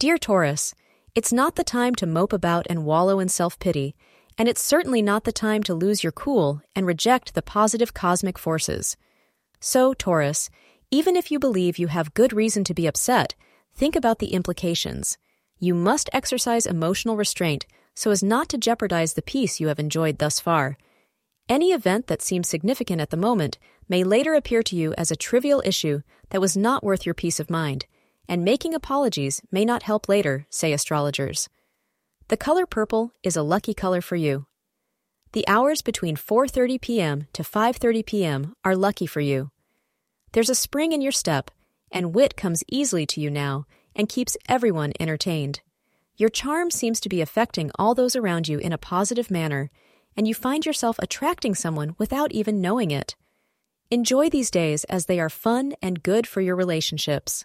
Dear Taurus, it's not the time to mope about and wallow in self pity, and it's certainly not the time to lose your cool and reject the positive cosmic forces. So, Taurus, even if you believe you have good reason to be upset, think about the implications. You must exercise emotional restraint so as not to jeopardize the peace you have enjoyed thus far. Any event that seems significant at the moment may later appear to you as a trivial issue that was not worth your peace of mind, and making apologies may not help later, say astrologers. The color purple is a lucky color for you. The hours between 4:30 p.m. to 5:30 p.m. are lucky for you. There's a spring in your step, and wit comes easily to you now and keeps everyone entertained. Your charm seems to be affecting all those around you in a positive manner, and you find yourself attracting someone without even knowing it. Enjoy these days as they are fun and good for your relationships.